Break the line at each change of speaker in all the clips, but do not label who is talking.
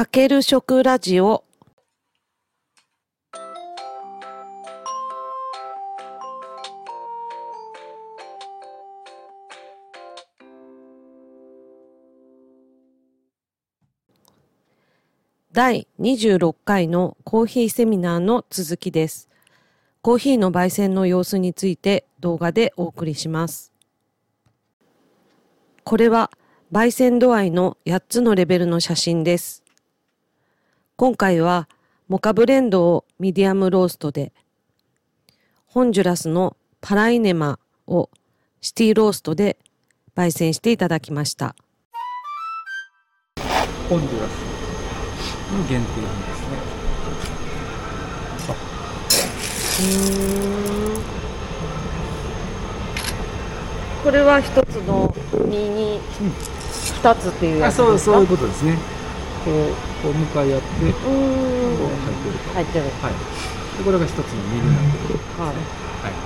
かける食ラジオ第26回のコーヒーセミナーの続きです。コーヒーの焙煎の様子について動画でお送りします。これは焙煎度合いの8つのレベルの写真です。今回はモカブレンドをミディアムローストで、ホンジュラスのパライネマをシティローストで焙煎していただきました。
ホンジュラスの限定品ですね。
これは一つの実に二つっていうや
あ、
つですか？
そうそういうことですね。こうこう向かい合ってこ
うん
入ってると。
入ってる。
はい。でこれが一つの実になってる。
はい。
はい。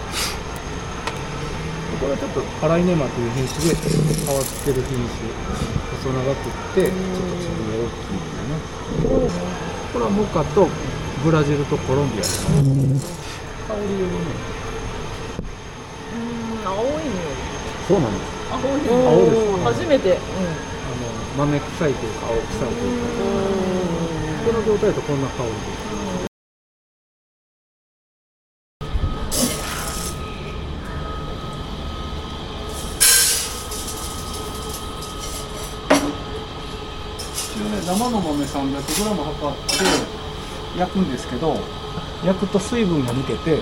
でこれはちょっとパライネマという品種で変わってる品種。細長くってちょっと粒が大きいっていうね。これはモカとブラジルとコロンビアです。香りよりね。
うん、青い匂い。
そうなんです。
青い
うん
青です。
初めて。
あの豆臭いというか青臭いというか。この状態だとこんな香りです。生の豆 300g 測って焼くんですけど焼くと水分が抜けて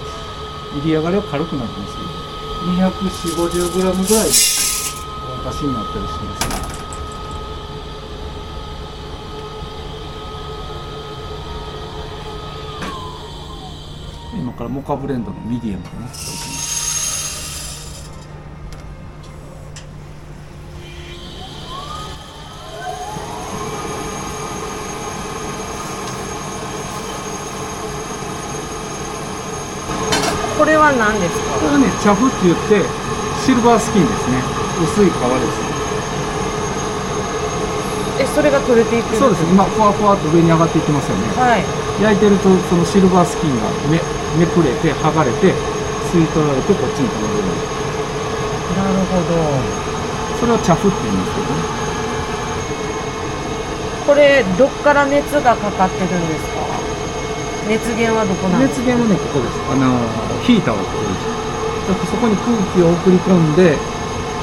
入り上がりは軽くなるんですよ 24050g ぐらいでお出しになったりしますね今からモカブレンドのミディアムをね。
これは何ですか？
これはねチャフって言ってシルバースキンですね。薄い皮です。
え、それが取れていく
そうです。ね今ふわふわっと上に上がっていきますよね。
はい。
焼いてるとそのシルバースキンがめめくれて剥がれて吸い取られてこっちに飛ばれるんです
なるほど。
それをチャフって言うんですけどね。
これ、どっから熱がかかってるんですか？熱源はどこなんです
熱源はねここです。あのヒーターをここです。そこに空気を送り込んで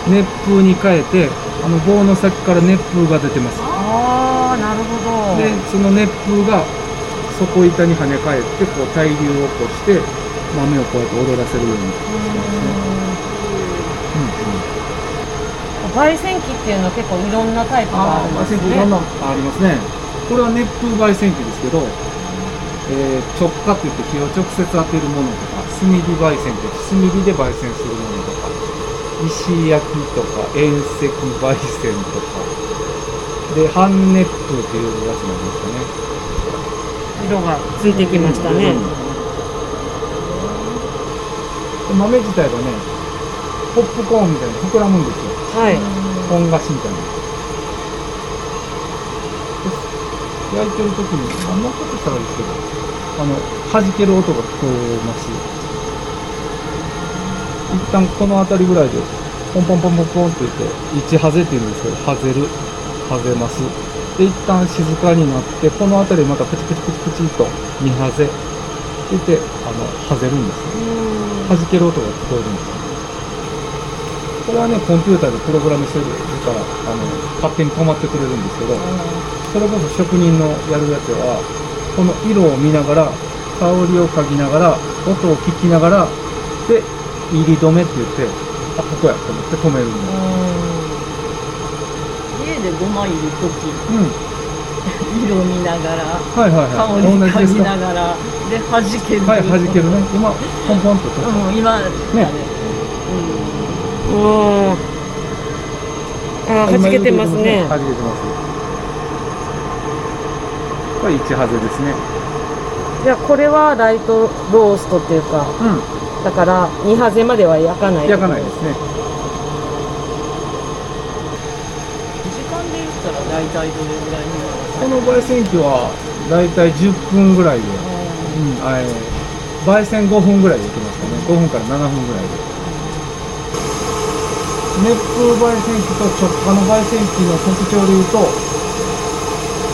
熱風に変えてあの棒の先から熱風が出てます。
かああ、なるほど。
でその熱風が底板に跳ね返ってこう対流を起こして豆をこうやって踊らせるようにしてますね、
焙煎機っていうのは結構いろんなタイプがあるんですね。
焙煎機いろんなのありますね。これは熱風焙煎機ですけど、えー直火って言って火を直接当てるものとか炭火焙煎って炭火で焙煎するものとか石焼きとか遠赤焙煎とか。で半熱風っていうやつなんですかね
色がついてきましたね。
で豆自体がねポップコーンみたいに膨らむんですよ。
はい。
本菓子みたいな。で焼いてる時にあんなことしたらいいですけどあの弾ける音が聞こえます一旦この辺りぐらいでポンポンポンポンポンって言って1ハゼって言うんですけどハゼる。ハゼますで一旦静かになってこの辺りまたプチプチプチプチと2ハゼって言ってあのハゼるんです。よ弾ける音が聞こえるんです。よこれはねコンピューターでプログラムしてるからあの勝手に止まってくれるんですけどそれこそ職人のやるやつはこの色を見ながら香りを嗅ぎながら音を聞きながらで入り止めって言ってあここやと思って止めるんです
家でごま入るとき、
うん。
色見ながら、
はいはいはい。
香り嗅ぎながら、で、弾ける。
はい弾けるね。今ポンポンとちょっと
うん、今、ね。
うん。あー、弾けてますね。
弾けてます。これ1ハゼですね。
じゃあこれはライトローストっていうか、
う
だから2ハゼまでは焼かない。
ん焼かないですね
時間で言ったら大体どれぐらいになる
この焙煎機はだいたい10分ぐらいで、うんあ焙煎5分ぐらいでいきますかね。5分から7分ぐらいで。熱風焙煎機と直火の焙煎機の特徴でいうと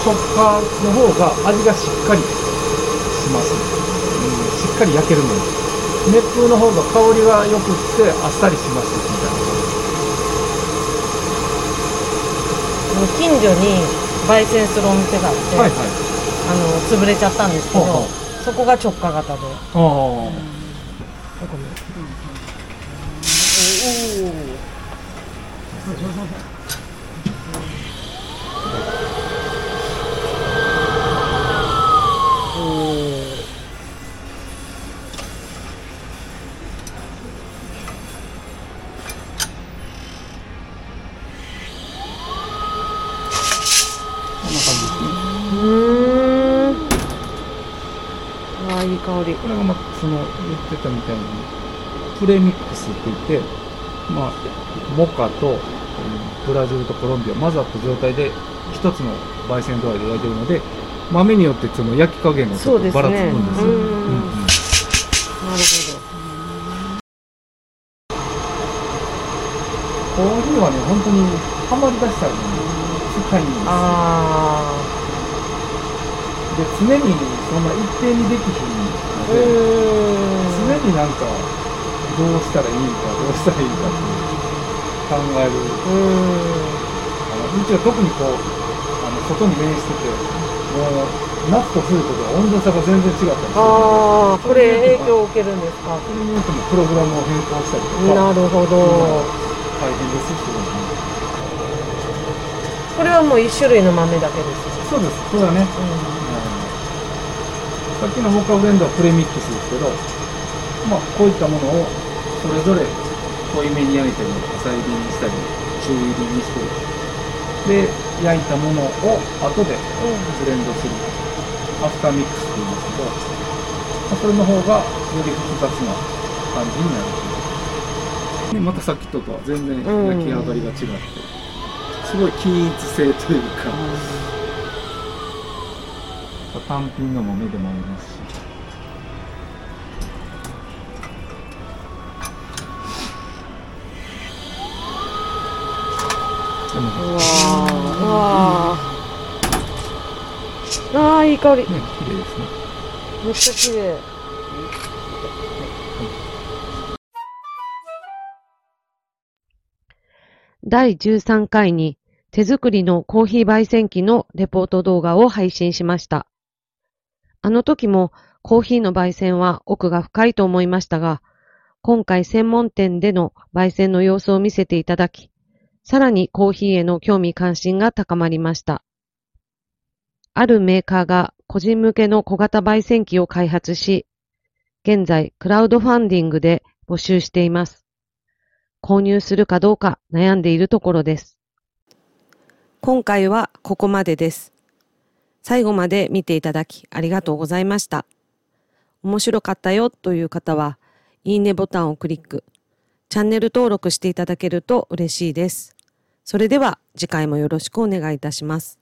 直火の方が味がしっかりします、うん、しっかり焼けるの。で熱風の方が香りが良くってあっさりしますみたいな。
近所に焙煎するお店があって、
はいはい。
あの潰れちゃったんですけど、そこが直下型で。
ああ
どこに
こんじですね
うーん。ああ、いい香り。
これがまあその言ってたみたいにプレミックスって言ってまあモカとうんブラジルとコロンビア混ざった状態で一つの焙煎度合いで焼いてるので豆によってその焼き加減がちょっとばらつくんですよ。
ねうん。
うんうん。
なる
コーヒーはね本当にハマりだしたらね深いんです。よ
あ
で常にそんな一定にできひんので、常
ーん。
になんかどうしたらいいかどうしたらいいかって考える
う
あのうちは特にこうあの外に面しててもう夏と冬とか温度差が全然違ったりする
ん。ああ、これ影響を受けるんですか？
それによってもプログラムを変更したりとか
なるほど。
大変ですしね
これはもう一種類の豆だけです。
そうですそうだね、さっきのモカブレンドはプレミックスですけどまあこういったものをそれぞれ濃いめに焼いたり浅入りにしたり中入りにしてで焼いたものを後でブレンドする。アフターミックスって言いますけど、まあ、それの方がより複雑な感じになるでまたさっきととは全然焼き上がりが違って、すごい均一性というか、単品の豆でもありますしでも
うわーうわーああ、いい香り。
ね綺麗ですね
めっちゃ綺麗。第13回に手作りのコーヒー焙煎機のレポート動画を配信しました。あの時もコーヒーの焙煎は奥が深いと思いましたが、今回専門店での焙煎の様子を見せていただき、さらにコーヒーへの興味関心が高まりました。あるメーカーが個人向けの小型焙煎機を開発し、現在クラウドファンディングで募集しています。購入するかどうか悩んでいるところです。今回はここまでです。最後まで見ていただきありがとうございました。面白かったよという方は、いいねボタンをクリック、チャンネル登録していただけると嬉しいです。それでは次回もよろしくお願いいたします。